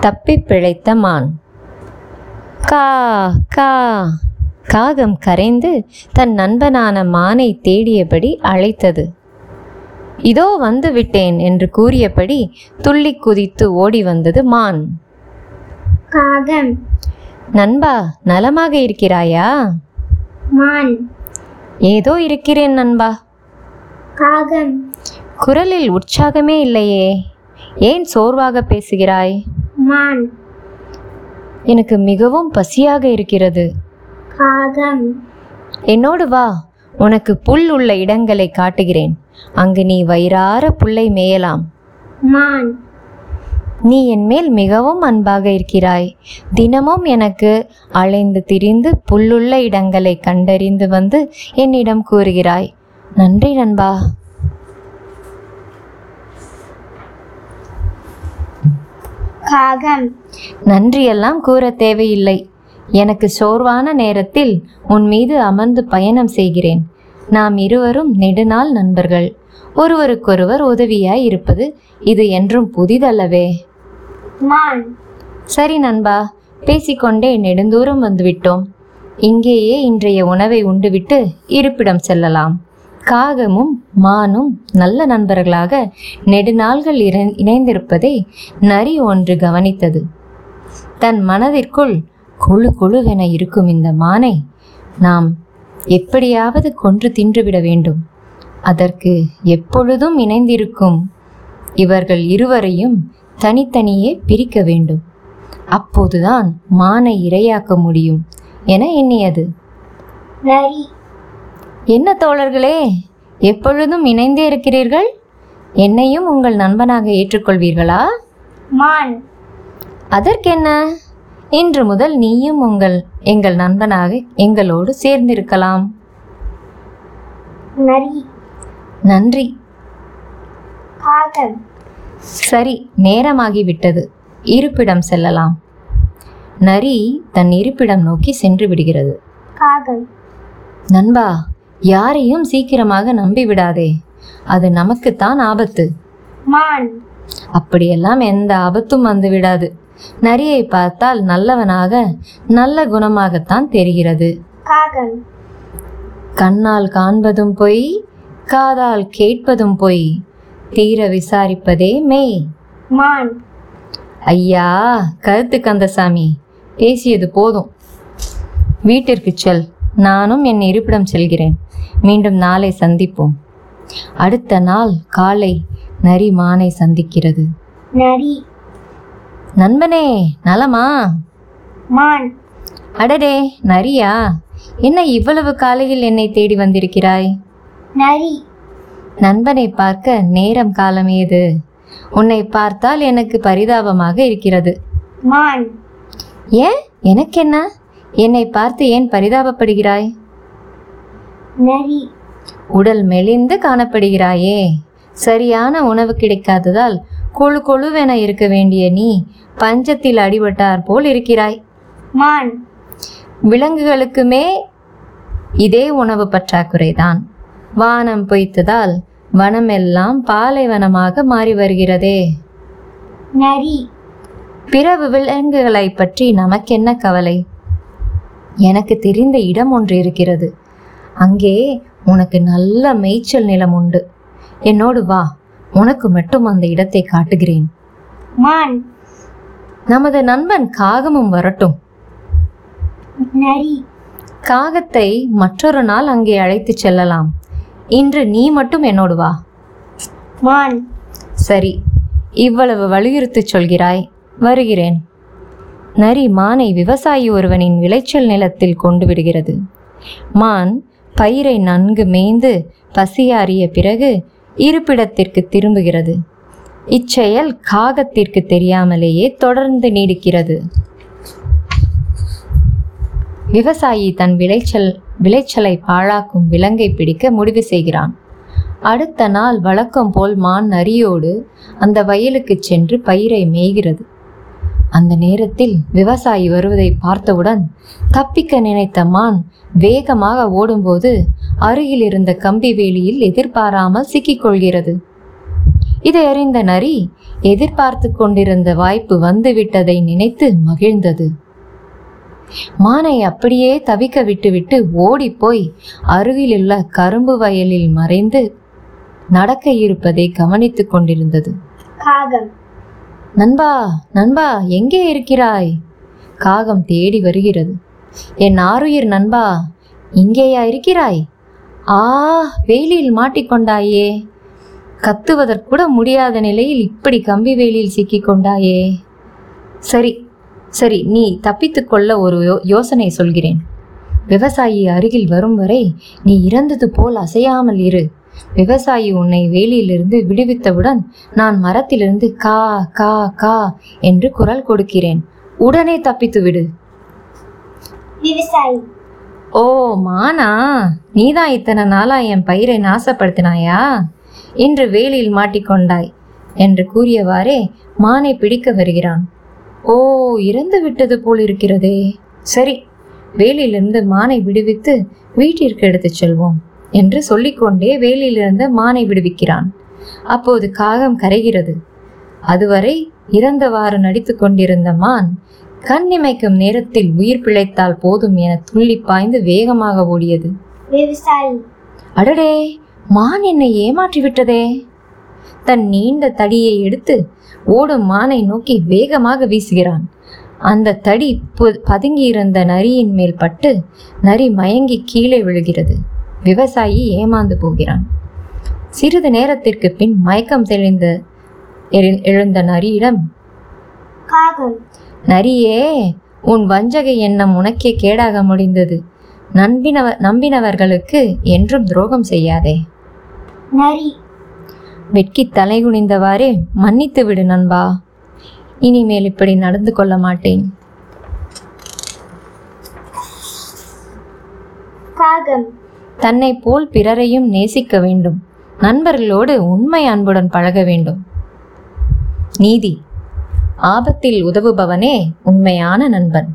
தப்பிப் பிழைத்த மான். கா கா. காகம் கரைந்து தன் நண்பனான மானை தேடியபடி அழைத்தது. இதோ வந்து விட்டேன் என்று கூறியபடி துள்ளி குதித்து ஓடி வந்தது மான். காகம். நண்பா நலமாக இருக்கிறாயா? மான். ஏதோ இருக்கிறேன் நண்பா. காகம். குரலில் உற்சாகமே இல்லையே. ஏன் சோர்வாக பேசுகிறாய்? மான் எனக்கு மிகவும் பசியாக இருக்கிறது. காகம் என்னோடு வா உனக்கு புல் உள்ள இடங்களை காட்டுகிறேன். அங்கு நீ வயிறார புல்லை மேயலாம். மான் நீ என் மேல் மிகவும் அன்பாக இருக்கிறாய். தினமும் எனக்கு அலைந்து திரிந்து புல்லுள்ள இடங்களை கண்டறிந்து வந்து என்னிடம் கூறுகிறாய். நன்றி நண்பா. காகம் நன்றியெல்லாம் கூற தேவையில்லை. எனக்கு சோர்வான நேரத்தில் உன் மீது அமர்ந்து பயணம் செய்கிறேன். நாம் இருவரும் நெடுநாள் நண்பர்கள். ஒருவருக்கொருவர் உதவியாய் இருப்பது இது என்றும் புதிதல்லவே. சரி நண்பா பேசிக்கொண்டே நெடுந்தூரம் வந்துவிட்டோம். இங்கேயே இன்றைய உணவை உண்டுவிட்டு இருப்பிடம் செல்லலாம். காகமும் மானும் நல்ல நண்பர்களாக நெடுநாள்கள் இணை- இணைந்திருப்பதை நரி ஒன்று கவனித்தது. தன் மனதிற்குள் குழு குழுவென இருக்கும் இந்த மானை நாம் எப்படியாவது கொன்று தின்றுவிட வேண்டும். அதற்கு எப்பொழுதும் இணைந்திருக்கும் இவர்கள் இருவரையும் தனித்தனியே பிரிக்க வேண்டும். அப்போதுதான் மானை இரையாக்க முடியும் என எண்ணியது. நரி. என்ன தோழர்களே எப்பொழுதும் இணைந்தே இருக்கிறீர்கள்? என்னையும் உங்கள் நண்பனாக ஏற்றுக்கொள்வீர்களா? மான். அதற்கென்ன? இன்று முதல் நீயும் உங்கள் எங்கள் நண்பனாக எங்களோடு சேர்ந்திருக்கலாம். நரி. நன்றி. சரி நேரமாகிவிட்டது. இருப்பிடம் செல்லலாம். நரி தன் இருப்பிடம் நோக்கி சென்று விடுகிறது. நண்பா யாரையும் சீக்கிரமாக நம்பி விடாதே அது நமக்குத்தான் ஆபத்து. மான். அப்படியெல்லாம் எந்த ஆபத்தும் வந்து விடாது. நரியை பார்த்தால் நல்லவனாக நல்ல குணமாகத்தான் தெரிகிறது. கண்ணால் காண்பதும் பொய் காதால் கேட்பதும் பொய். தீர விசாரிப்பதே மெய். மான். ஐயா கருத்து கந்தசாமி பேசியது போதும். வீட்டிற்கு செல். நானும் என் இருப்பிடம் செல்கிறேன். மீண்டும் நாளை சந்திப்போம். அடுத்த நாள் காலை நரி மானை சந்திக்கிறது. நரி. நண்பனே நலமா? மான். அடடே நரியா? என்ன இவ்வளவு காலையில் என்னை தேடி வந்திருக்கிறாய்? நரி. நண்பனை பார்க்க நேரம் காலம் ஏது? உன்னை பார்த்தால் எனக்கு பரிதாபமாக இருக்கிறது. மான். ஏன்? எனக்கென்ன? என்னை பார்த்து ஏன் பரிதாபப்படுகிறாய்? நரி. உடல் மெலிந்து காணப்படுகிறாயே. சரியான உணவு கிடைக்காததால் கொழு கொழுவென இருக்க வேண்டிய நீ பஞ்சத்தில் அடிபட்டார் போல் இருக்கிறாய். மான். விலங்குகளுக்குமே இதே உணவு பற்றாக்குறைதான். வானம் பொய்த்ததால் வனமெல்லாம் பாலைவனமாக மாறி வருகிறதே. நரி. பிற விலங்குகளை பற்றி நமக்கென்ன கவலை? எனக்கு தெரிந்த இடம் ஒன்று இருக்கிறது. அங்கே உனக்கு நல்ல மேய்ச்சல் நிலம் உண்டு. என்னோடு வா உனக்கு மட்டும் அந்த இடத்தை காட்டுகிறேன். மான். நமது நண்பன் காகமும் வரட்டும். நரி. காகத்தை மற்றொரு நாள் அங்கே அழைத்துச் செல்லலாம். இன்று நீ மட்டும் என்னோடு வா. மான். சரி இவ்வளவு வலியுறுத்திச் சொல்கிறாய். வருகிறேன். நரி மானை விவசாயி ஒருவனின் விளைச்சல் நிலத்தில் கொண்டு விடுகிறது. மான் பயிரை நன்கு மேய்ந்து பசியாறிய பிறகு இருப்பிடத்திற்கு திரும்புகிறது. இச்செயல் காகத்திற்கு தெரியாமலேயே தொடர்ந்து நீடிக்கிறது. விவசாயி தன் விளைச்சல் விளைச்சலை பாழாக்கும் விலங்கை பிடிக்க முடிவு செய்கிறான். அடுத்த நாள் வழக்கம் போல் மான் நரியோடு அந்த வயலுக்கு சென்று பயிரை மேய்கிறது. அந்த நேரத்தில் விவசாயி வருவதை பார்த்தவுடன் தப்பிக்க நினைத்த மான் வேகமாக ஓடும்போது அருகில் இருந்த கம்பி வேலியில் எதிர்பாராமல் சிக்கிக்கொள்கிறது இதை அறிந்த நரி எதிர்பார்த்து கொண்டிருந்த வாய்ப்பு வந்துவிட்டதை நினைத்து மகிழ்ந்தது. மானை அப்படியே தவிக்க விட்டுவிட்டு ஓடிப்போய் அருகிலுள்ள கரும்பு வயலில் மறைந்து நடக்க இருப்பதை கவனித்துக் கொண்டிருந்தது. காகம். நண்பா நண்பா எங்கே இருக்கிறாய்? காகம் தேடி வருகிறது. என் ஆருயிர் நண்பா இங்கேயா இருக்கிறாய்? ஆ வேலியில் மாட்டிக்கொண்டாயே. கத்துவதற்கூட முடியாத நிலையில் இப்படி கம்பி வேலியில் சிக்கிக் கொண்டாயே சரி சரி நீ தப்பித்துக்கொள்ள ஒரு யோ- யோசனை சொல்கிறேன். விவசாயி அருகில் வரும் வரை நீ இறந்தது போல் அசையாமல் இரு. விவசாயி உன்னை வேலியிலிருந்து விடுவித்தவுடன் நான் மரத்திலிருந்து கா கா கா என்று குரல் கொடுக்கிறேன். உடனே தப்பித்து விடு. விவசாயி. ஓ மானா நீதான் இத்தனை நாளா என் பயிரை நாசப்படுத்தினாயா? இன்று வேலியில் மாட்டிக்கொண்டாய் என்று கூறியவாறே மானை பிடிக்க வருகிறான். ஓ இறந்து விட்டது போல் இருக்கிறதே. சரி வேலியிலிருந்து மானை விடுவித்து வீட்டிற்கு எடுத்துச் செல்வோம். என்று சொல்லிக்கொண்டே வேலியிலிருந்து மானை விடுவிக்கிறான். அப்போது காகம் கரைகிறது. அதுவரை இறந்தவாறு நடித்துக் கொண்டிருந்த மான் கண் இமைக்கும் நேரத்தில் உயிர் பிழைத்தால் போதும் என துள்ளி பாய்ந்து வேகமாக ஓடியது. அடடே மான் என்னை ஏமாற்றி விட்டதே. தன் நீண்ட தடியை எடுத்து ஓடும் மானை நோக்கி வேகமாக வீசுகிறான். அந்த தடி பதுங்கியிருந்த நரியின் மேல் பட்டு நரி மயங்கி கீழே விழுகிறது. விவசாயி ஏமாந்து போகிறான். சிறிது நேரத்திற்கு பின் மயக்கம் தெளிந்த எழு- எழுந்த நரியிடம் காகம். நரியே உன் வஞ்சக எண்ணம் உனக்கே கேடாக முடிந்தது. நம்பினவ நம்பினவர்களுக்கு என்றும் துரோகம் செய்யாதே. நரி. வெட்கி தலைகுனிந்தவாறே மன்னித்து விடு நண்பா. இனிமேல் இப்படி நடந்து கொள்ள மாட்டேன். காகம். தன்னை போல் பிறரையும் நேசிக்க வேண்டும். நண்பர்களோடு உண்மை அன்புடன் பழக வேண்டும். நீதி. ஆபத்தில் உதவுபவனே உண்மையான நண்பன்.